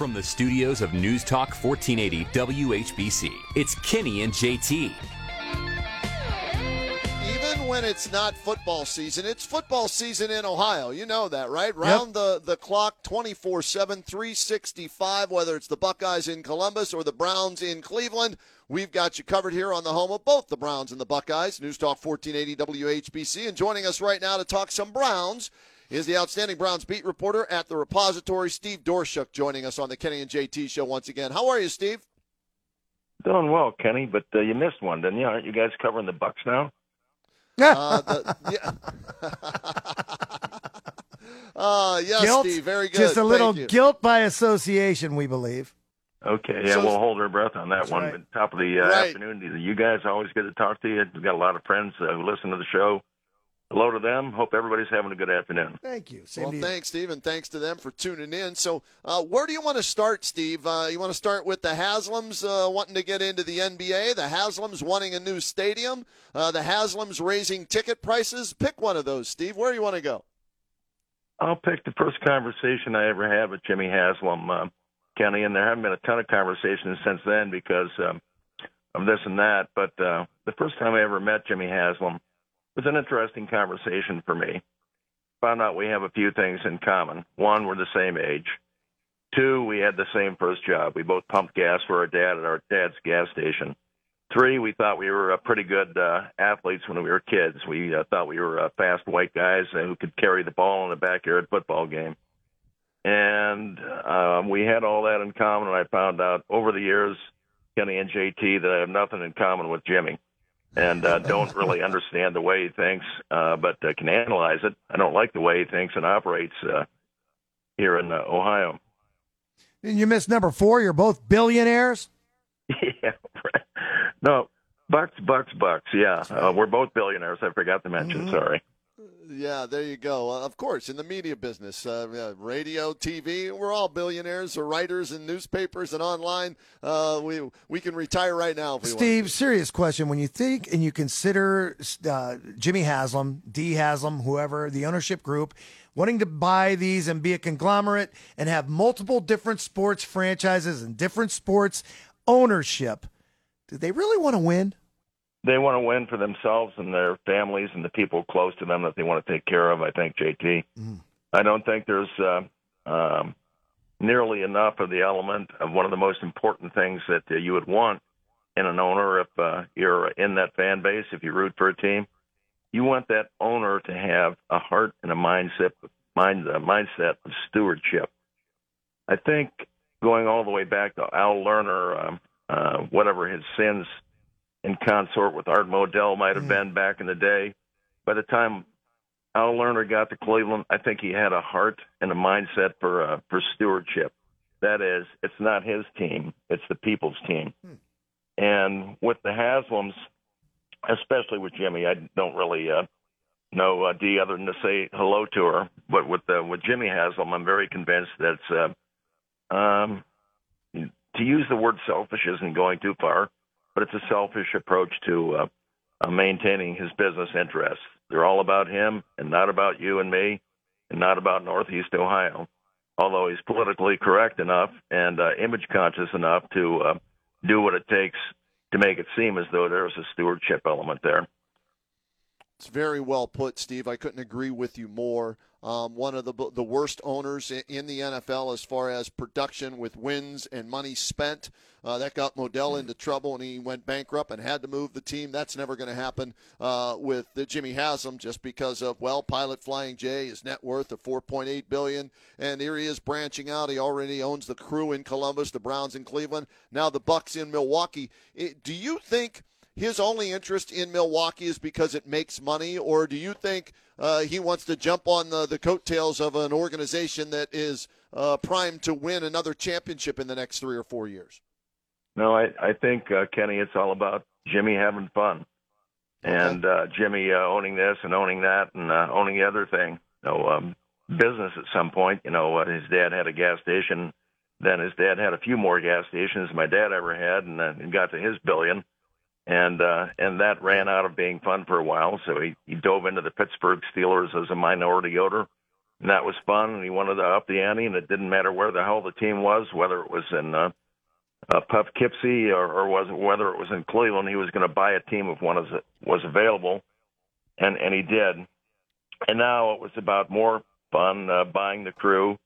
from the studios of News Talk 1480 WHBC, it's Kenny and JT. Even when it's not football season, it's football season in Ohio. You know that, right? Round the, the clock 24 7, 365, whether it's the Buckeyes in Columbus or the Browns in Cleveland. We've got you covered here on the home of both the Browns and the Buckeyes. News Talk 1480 WHBC. And joining us right now to talk some Browns is the outstanding Browns beat reporter at the repository, Steve Doerschuk, joining us on the Kenny and JT show once again. How are you, Steve? Doing well, Kenny, but uh, you missed one, didn't you? Aren't you guys covering the Bucks now? Uh, the, yeah. uh, yes, guilt, Steve. Very good. Just a little Thank you. guilt by association, we believe. Okay, yeah, So- we'll hold our breath on that one. right. But top of the uh, Right. afternoon, you guys always good to talk to you. We've got a lot of friends uh, who listen to the show. Hello to them. Hope everybody's having a good afternoon. Thank you. Same Well, to you. thanks, Steve, and thanks to them for tuning in. So, uh, where do you want to start, Steve? Uh, you want to start with the Haslams uh, wanting to get into the NBA, the Haslams wanting a new stadium, uh, the Haslams raising ticket prices? Pick one of those, Steve. Where do you want to go? I'll pick the first conversation I ever had with Jimmy Haslam, uh, Kenny, and there haven't been a ton of conversations since then because um, of this and that. But uh, the first time I ever met Jimmy Haslam was an interesting conversation for me. Found out we have a few things in common. One, we're the same age. Two, we had the same first job. We both pumped gas for our dad at our dad's gas station. Three, we thought we were uh, pretty good uh, athletes when we were kids. We uh, thought we were uh, fast white guys who could carry the ball in a backyard football game. And um, we had all that in common. And I found out over the years, Kenny and JT, that I have nothing in common with Jimmy, and uh, don't really understand the way he thinks, uh, but uh, can analyze it. I don't like the way he thinks and operates uh, here in uh, Ohio. And you missed number four. You're both billionaires. yeah. right. No, bucks, bucks, bucks. Yeah, uh, we're both billionaires. I forgot to mention. Sorry. Yeah, there you go. Uh, of course, in the media business, uh, yeah, radio, TV, we're all billionaires or writers in newspapers and online. Uh, we we can retire right now if we want. Steve, serious question. When you think and you consider uh, Jimmy Haslam, Dee Haslam, whoever, the ownership group, wanting to buy these and be a conglomerate and have multiple different sports franchises and different sports ownership, do they really want to win? They want to win for themselves and their families and the people close to them that they want to take care of. I think JT. I don't think there's uh, um, nearly enough of the element of one of the most important things that uh, you would want in an owner if uh, you're in that fan base. If you root for a team, you want that owner to have a heart and a mindset mind uh, mindset of stewardship. I think going all the way back to Al Lerner, um, uh, whatever his sins in consort with Art Modell might have been back in the day. By the time Al Lerner got to Cleveland, I think he had a heart and a mindset for uh, for stewardship. That is, it's not his team; it's the people's team. And with the Haslams, especially with Jimmy, I don't really uh, know uh, Dee other than to say hello to her. But with uh, with Jimmy Haslam, I'm very convinced that uh, um, to use the word selfish isn't going too far, but it's a selfish approach to uh, uh, maintaining his business interests. They're all about him and not about you and me, and not about Northeast Ohio. Although he's politically correct enough and uh, image conscious enough to uh, do what it takes to make it seem as though there's a stewardship element there. It's very well put, Steve. I couldn't agree with you more. Um, one of the the worst owners in the NFL as far as production with wins and money spent. Uh, that got Modell into trouble, and he went bankrupt and had to move the team. That's never going to happen uh, with the Jimmy Haslam, just because of well, Pilot Flying J, his net worth of 4.8 billion, and here he is branching out. He already owns the Crew in Columbus, the Browns in Cleveland, now the Bucks in Milwaukee. It, do you think? His only interest in Milwaukee is because it makes money, or do you think uh, he wants to jump on the, the coattails of an organization that is uh, primed to win another championship in the next three or four years? No, I, I think, uh, Kenny, it's all about Jimmy having fun and uh, Jimmy uh, owning this and owning that and uh, owning the other thing. You know, um, business at some point. You know, uh, his dad had a gas station. Then his dad had a few more gas stations than my dad ever had, and then and got to his billion. And uh, and that ran out of being fun for a while. So he, he dove into the Pittsburgh Steelers as a minority owner, and that was fun. And he wanted to up the ante, and it didn't matter where the hell the team was, whether it was in uh, uh, Poughkeepsie or, or was whether it was in Cleveland. He was going to buy a team if one was was available, and and he did. And now it was about more fun uh, buying the crew,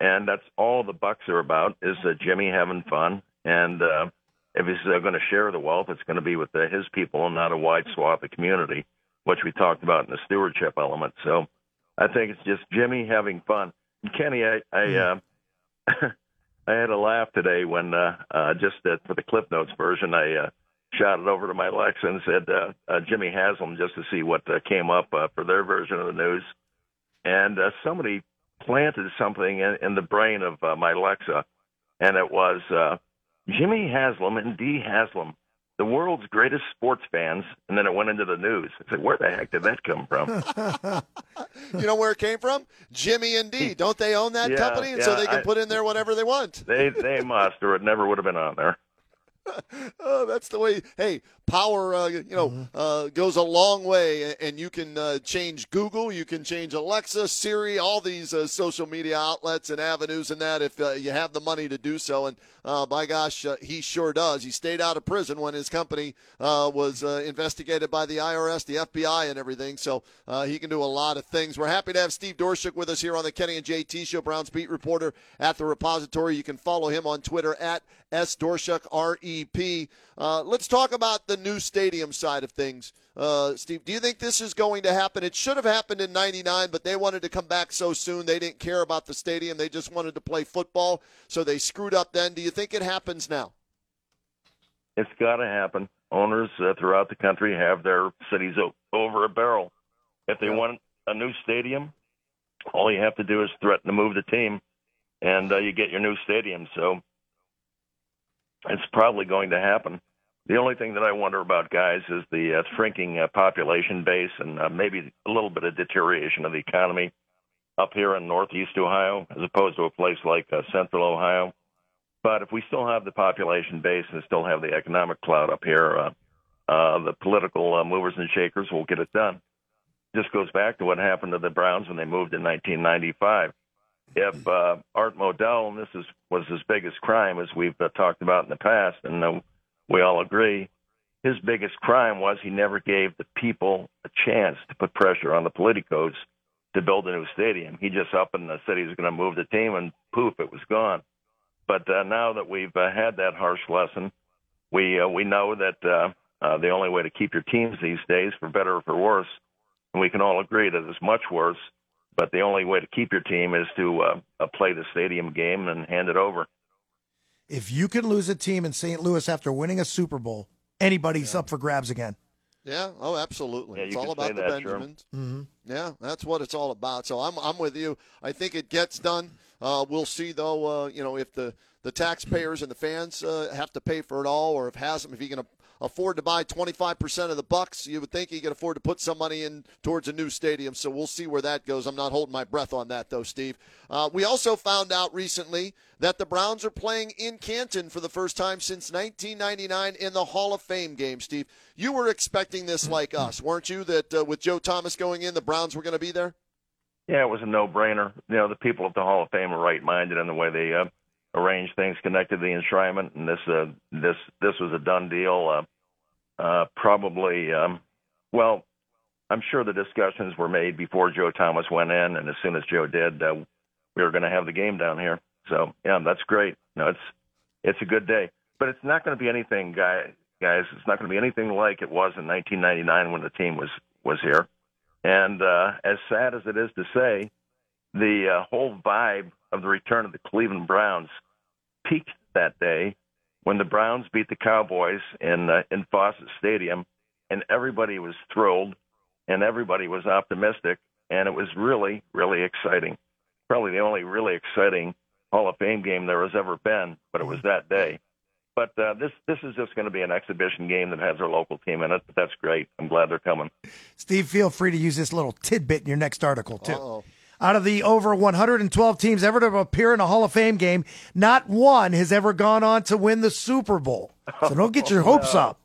and that's all the Bucks are about is uh, Jimmy having fun. And uh, if he's uh, going to share the wealth, it's going to be with uh, his people and not a wide swath of community, which we talked about in the stewardship element. So I think it's just Jimmy having fun. And Kenny, I, I uh, I had a laugh today when uh, uh, just uh, for the Clip Notes version, I uh, shouted over to my Alexa and said uh, uh, Jimmy Haslam just to see what uh, came up uh, for their version of the news, and uh, somebody planted something in, in the brain of uh, my Alexa, and it was uh, Jimmy Haslam and Dee Haslam the world's greatest sports fans, and then it went into the news. I said, where the heck did that come from? you know where it came from? Jimmy and Dee. Don't they own that Yeah, company? And yeah, so they can I- put in there whatever they want. they they must, or it never would have been on there. Oh, that's the way. Hey, power, uh, you know, uh, goes a long way, and you can uh, change Google, you can change Alexa, Siri, all these uh, social media outlets and avenues, and that if uh, you have the money to do so. And uh, by gosh, uh, he sure does. He stayed out of prison when his company uh, was uh, investigated by the IRS, the FBI, and everything. So uh, he can do a lot of things. We're happy to have Steve Doerschuk with us here on the Kenny and JT Show, Browns beat reporter at the Repository. You can follow him on Twitter at S Doerschuk R E P. Uh, let's talk about the new stadium side of things. Uh, Steve, do you think this is going to happen? It should have happened in '99, but they wanted to come back so soon. They didn't care about the stadium. They just wanted to play football, so they screwed up then. Do you think it happens now? It's got to happen. Owners uh, throughout the country have their cities o- over a barrel. If they want a new stadium, all you have to do is threaten to move the team, and uh, you get your new stadium. So it's probably going to happen. The only thing that I wonder about, guys, is the uh, shrinking uh, population base and uh, maybe a little bit of deterioration of the economy up here in Northeast Ohio, as opposed to a place like uh, Central Ohio. But if we still have the population base and still have the economic clout up here, uh, uh, the political uh, movers and shakers will get it done. Just goes back to what happened to the Browns when they moved in 1995. If uh, Art Modell, and this is was his biggest crime, as we've uh, talked about in the past, and uh, we all agree, his biggest crime was he never gave the people a chance to put pressure on the politicos to build a new stadium. He just up and said he was going to move the team, and poof, it was gone. But uh, now that we've uh, had that harsh lesson, we uh, we know that uh, uh, the only way to keep your teams these days, for better or for worse, and we can all agree that it's much worse. But the only way to keep your team is to uh, uh, play the stadium game and hand it over. If you can lose a team in St. Louis after winning a Super Bowl, anybody's up for grabs again. Yeah. Oh, absolutely. Yeah, it's you all can say about the that, Sherm. Benjamins. Mm-hmm. Yeah, that's what it's all about. So I'm I'm with you. I think it gets done. Uh, we'll see though. Uh, you know, if the the taxpayers and the fans uh, have to pay for it all, or if Haslam, if he can afford to buy 25% of the bucks, you would think he could afford to put some money in towards a new stadium. So we'll see where that goes. I'm not holding my breath on that though, Steve. Uh, we also found out recently that the Browns are playing in Canton for the first time since 1999 in the Hall of Fame game. Steve, you were expecting this like us, weren't you? That uh, with Joe Thomas going in, the Browns were going to be there. Yeah, it was a no-brainer. You know, the people at the Hall of Fame are right-minded in the way they uh, arrange things connected to the enshrinement, and this uh, this this was a done deal. Uh, uh, probably, um, well, I'm sure the discussions were made before Joe Thomas went in, and as soon as Joe did, uh, we were going to have the game down here. So yeah, that's great. No, it's it's a good day, but it's not going to be anything, guy, guys. It's not going to be anything like it was in 1999 when the team was was here. And uh, as sad as it is to say, the uh, whole vibe of the return of the Cleveland Browns peaked that day when the Browns beat the Cowboys in uh, in Fawcett Stadium, and everybody was thrilled, and everybody was optimistic, and it was really really exciting. Probably the only really exciting Hall of Fame game there has ever been, but it was that day. But uh, this this is just going to be an exhibition game that has our local team in it. But that's great. I'm glad they're coming. Steve, feel free to use this little tidbit in your next article too. Uh-oh. Out of the over 112 teams ever to appear in a Hall of Fame game, not one has ever gone on to win the Super Bowl. So don't get your hopes up.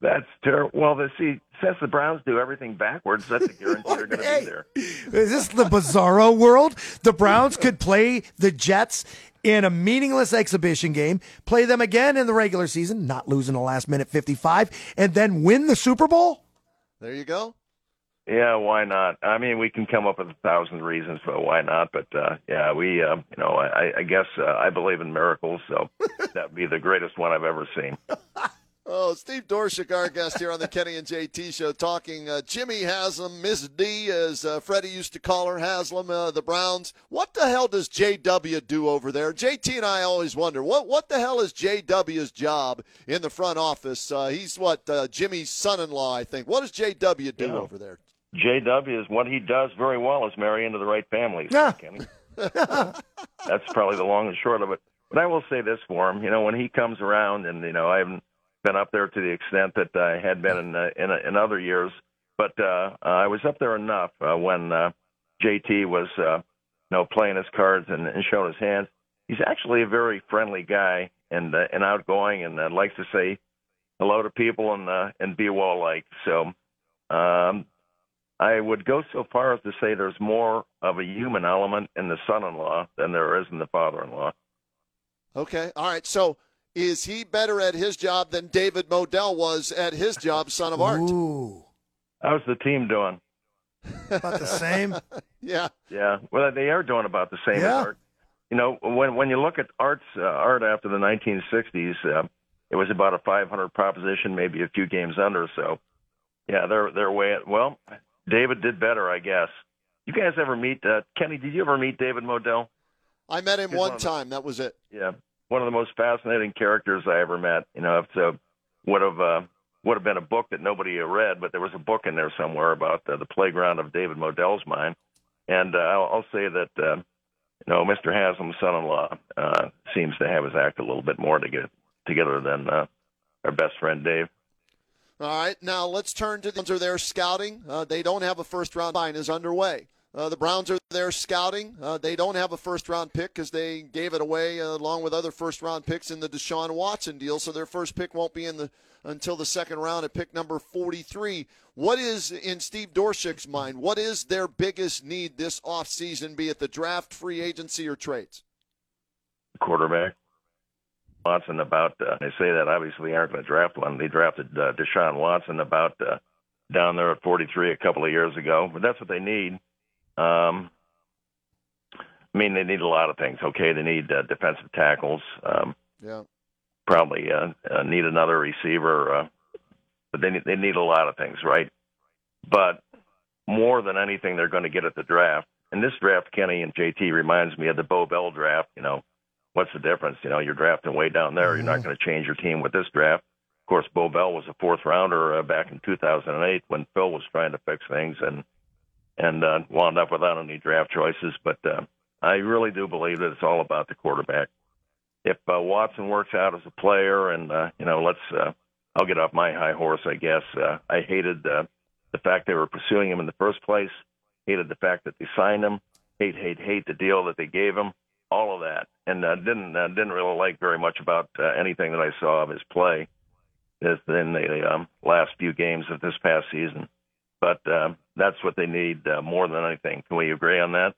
That's terrible. Well, the, see, since the Browns do everything backwards, that's a guarantee they're going to Hey, be there. Is this the bizarro world? The Browns could play the Jets in a meaningless exhibition game, play them again in the regular season, not losing the last minute 55, and then win the Super Bowl? There you go. Yeah, why not? I mean, we can come up with a thousand reasons for why not, but uh, yeah, we, uh, you know, I, I guess uh, I believe in miracles, so that'd be the greatest one I've ever seen. Oh, Steve Doerschuk, our guest here on the Kenny and JT show, talking uh, Jimmy Haslam, Miss D, as uh, Freddie used to call her, Haslam, uh, the Browns. What the hell does JW do over there? JT and I always wonder what what the hell is JW's job in the front office? Uh, he's what uh, Jimmy's son-in-law, I think. What does JW do Yeah. over there? JW is what he does very well is marry into the right families. Yeah. Kenny. That's probably the long and short of it. But I will say this for him, you know, when he comes around, and you know, I haven't been up there to the extent that I had been in uh, in, in other years, but uh, uh, I was up there enough when JT was, you know, playing his cards and, and showing his hands. He's actually a very friendly guy and and outgoing, and likes to say hello to people and and be well liked. So. Um, I would go so far as to say there's more of a human element in the son-in-law than there is in the father-in-law. Okay, all right. So is he better at his job than David Modell was at his job, son of art? Ooh, How's the team doing? about the same. Yeah. Yeah, well, they are doing about the same Yeah. as art. You know, when when you look at arts uh, art after the 1960s, uh, it was about a 500 proposition, maybe a few games under. So, yeah, they're they're way at, well. David did better, I guess. You guys ever meet uh, Kenny? Did you ever meet David Modell? I met him He's one one of the- time. That was it. yeah, one of the most fascinating characters I ever met. You know, it's a would have uh, would have been a book that nobody read, but there was a book in there somewhere about the playground of David Modell's mind. And uh, I'll, I'll say that uh, you know Mr. Haslam's son-in-law uh, seems to have his act a little bit more to get together than uh, our best friend Dave. All right, now let's turn to the Browns are there scouting. Uh, they don't have a first round line is underway. Uh, the Browns are there scouting. Uh, they don't have a first round pick because they gave it away uh, along with other first round picks in the Deshaun Watson deal. So their first pick won't be in the until the second round at pick number 43. What is in Steve Doerschuk's mind? What is their biggest need this offseason, be it the draft, free agency, or trades? quarterback. Watson about uh, they say that obviously aren't going to draft one. They drafted uh, Deshaun Watson about uh, down there at 43 a couple of years ago, but that's what they need. Um, I mean, they need a lot of things. Okay, they need uh, defensive tackles. Um, Yeah. probably uh, uh, need another receiver, uh, but they need, they need a lot of things, right? But more than anything, they're going to get at the draft. And this draft, Kenny and JT reminds me of the Beau Bell draft. You know, what's the difference? You know, you're drafting way down there. You're not going to change your team with this draft. Of course, Beau Bell was a fourth rounder uh, back in 2008 when Phil was trying to fix things and and uh, wound up without any draft choices. But uh, I really do believe that it's all about the quarterback if uh, Watson works out as a player, and uh, you know, let's uh, I'll get off my high horse, I guess. Uh, I hated uh, the fact they were pursuing him in the first place. Hated the fact that they signed him. Hate, hate, hate the deal that they gave him. All of that, and uh, didn't uh, didn't really like very much about uh, anything that I saw of his play. In the um, last few games of this past season, but uh, that's what they need uh, more than anything. Can we agree on that?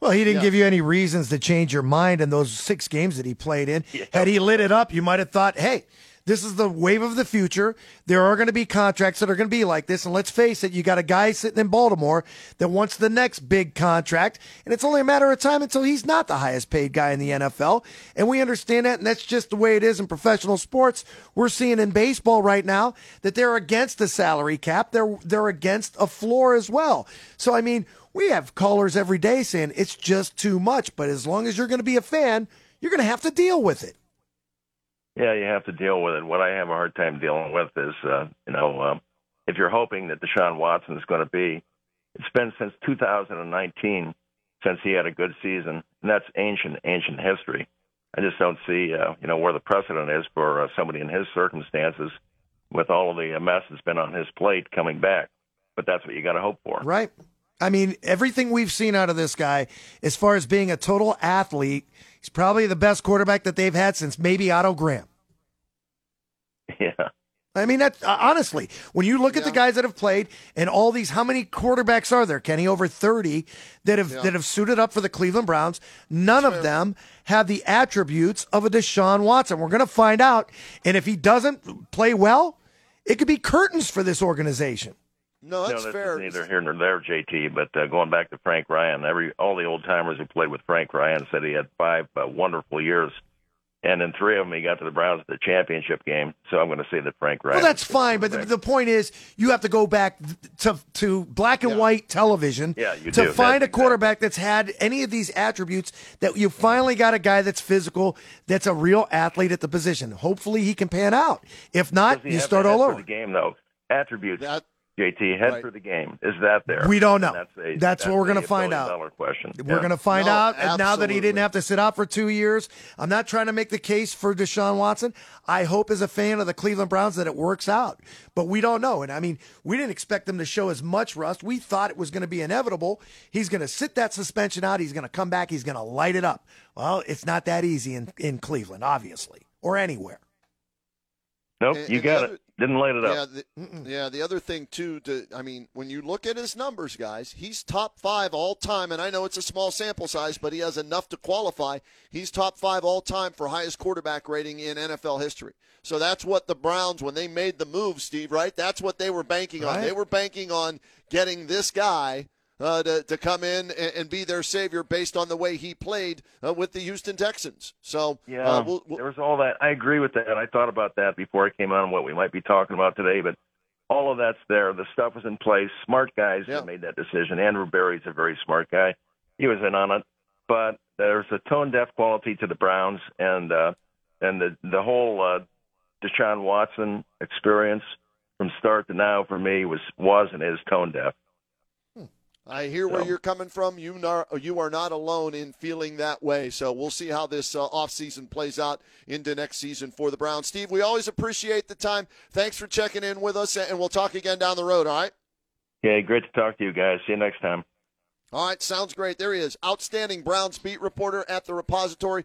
Well, he didn't Yeah. give you any reasons to change your mind in those six games that he played in. Had he lit it up, you might have thought, hey, this is the wave of the future. There are going to be contracts that are going to be like this. And let's face it, you got a guy sitting in Baltimore that wants the next big contract. And it's only a matter of time until he's not the highest paid guy in the NFL. And we understand that. And that's just the way it is in professional sports. We're seeing in baseball right now that they're against the salary cap. They're, they're against a floor as well. So, I mean, we have callers every day saying it's just too much. But as long as you're going to be a fan, you're going to have to deal with it. Yeah, you have to deal with it. What I have a hard time dealing with is, uh, you know, um, if you're hoping that Deshaun Watson is going to be, it's been since 2019 since he had a good season, and that's ancient, ancient history. I just don't see, uh, you know, where the precedent is for uh, somebody in his circumstances with all of the uh, mess that's been on his plate coming back. But that's what you got to hope for. Right. I mean, everything we've seen out of this guy, as far as being a total athlete, he's probably the best quarterback that they've had since maybe Otto Graham. Yeah. I mean, that uh, honestly, when you look at the guys that have played and all these, how many quarterbacks are there, Kenny? Over thirty that have Yeah. that have suited up for the Cleveland Browns. None of them have the attributes of a Deshaun Watson. We're going to find out, and if he doesn't play well, it could be curtains for this organization. No, that's no, fair. neither here nor there, JT. But uh, going back to Frank Ryan, every all the old timers who played with Frank Ryan said he had five uh, wonderful years, and in three of them he got to the Browns at the championship game. So I'm going to say that Frank Ryan. Well, that's fine, but the, the point is, you have to go back to to black and Yeah. white television Yeah, you to do. find That's a quarterback that's had any of these attributes. That you finally got a guy that's physical, that's a real athlete at the position. Hopefully, he can pan out. If not, you start all over. the game though. Attributes. That JT head Right. for the game is that there? We don't know. And That's, a, That's what we're going gonna find out. Dollar question. We're Yeah. going to find No, out. And now that he didn't have to sit out for two years, I'm not trying to make the case for Deshaun Watson. I hope, as a fan of the Cleveland Browns, that it works out. But we don't know. And I mean, we didn't expect them to show as much rust. We thought it was going to be inevitable. He's going to sit that suspension out. He's going to come back. He's going to light it up. Well, it's not that easy in, in Cleveland, obviously, or anywhere. Nope, And- you and got other- it. Didn't light it up. Yeah, the, yeah. The other thing too, to I mean, when you look at his numbers, guys, he's top five all time, and I know it's a small sample size, but he has enough to qualify. He's top five all time for highest quarterback rating in NFL history. So that's what the Browns, when they made the move, Steve, right? That's what they were banking on. They were banking on getting this guy. Uh, to, to come in and, and be their savior based on the way he played uh, with the Houston Texans. So Yeah, uh, we'll, we'll, there was all that. I agree with that. I thought about that before I came on what we might be talking about today, but all of that's there. The stuff was in place. Smart guys Yeah. made that decision. Andrew Berry's a very smart guy. He was in on it, but there's a tone deaf quality to the Browns and uh, and the the whole uh, Deshaun Watson experience from start to now for me was was and is tone deaf. I hear where So- you're coming from. You are, you are not alone in feeling that way. So we'll see how this uh, offseason plays out into next season for the Browns. Steve, we always appreciate the time. Thanks for checking in with us, and we'll talk again down the road, all right? Yeah, great to talk to you guys. See you next time. All right, sounds great. There he is. Outstanding Browns beat reporter at the repository.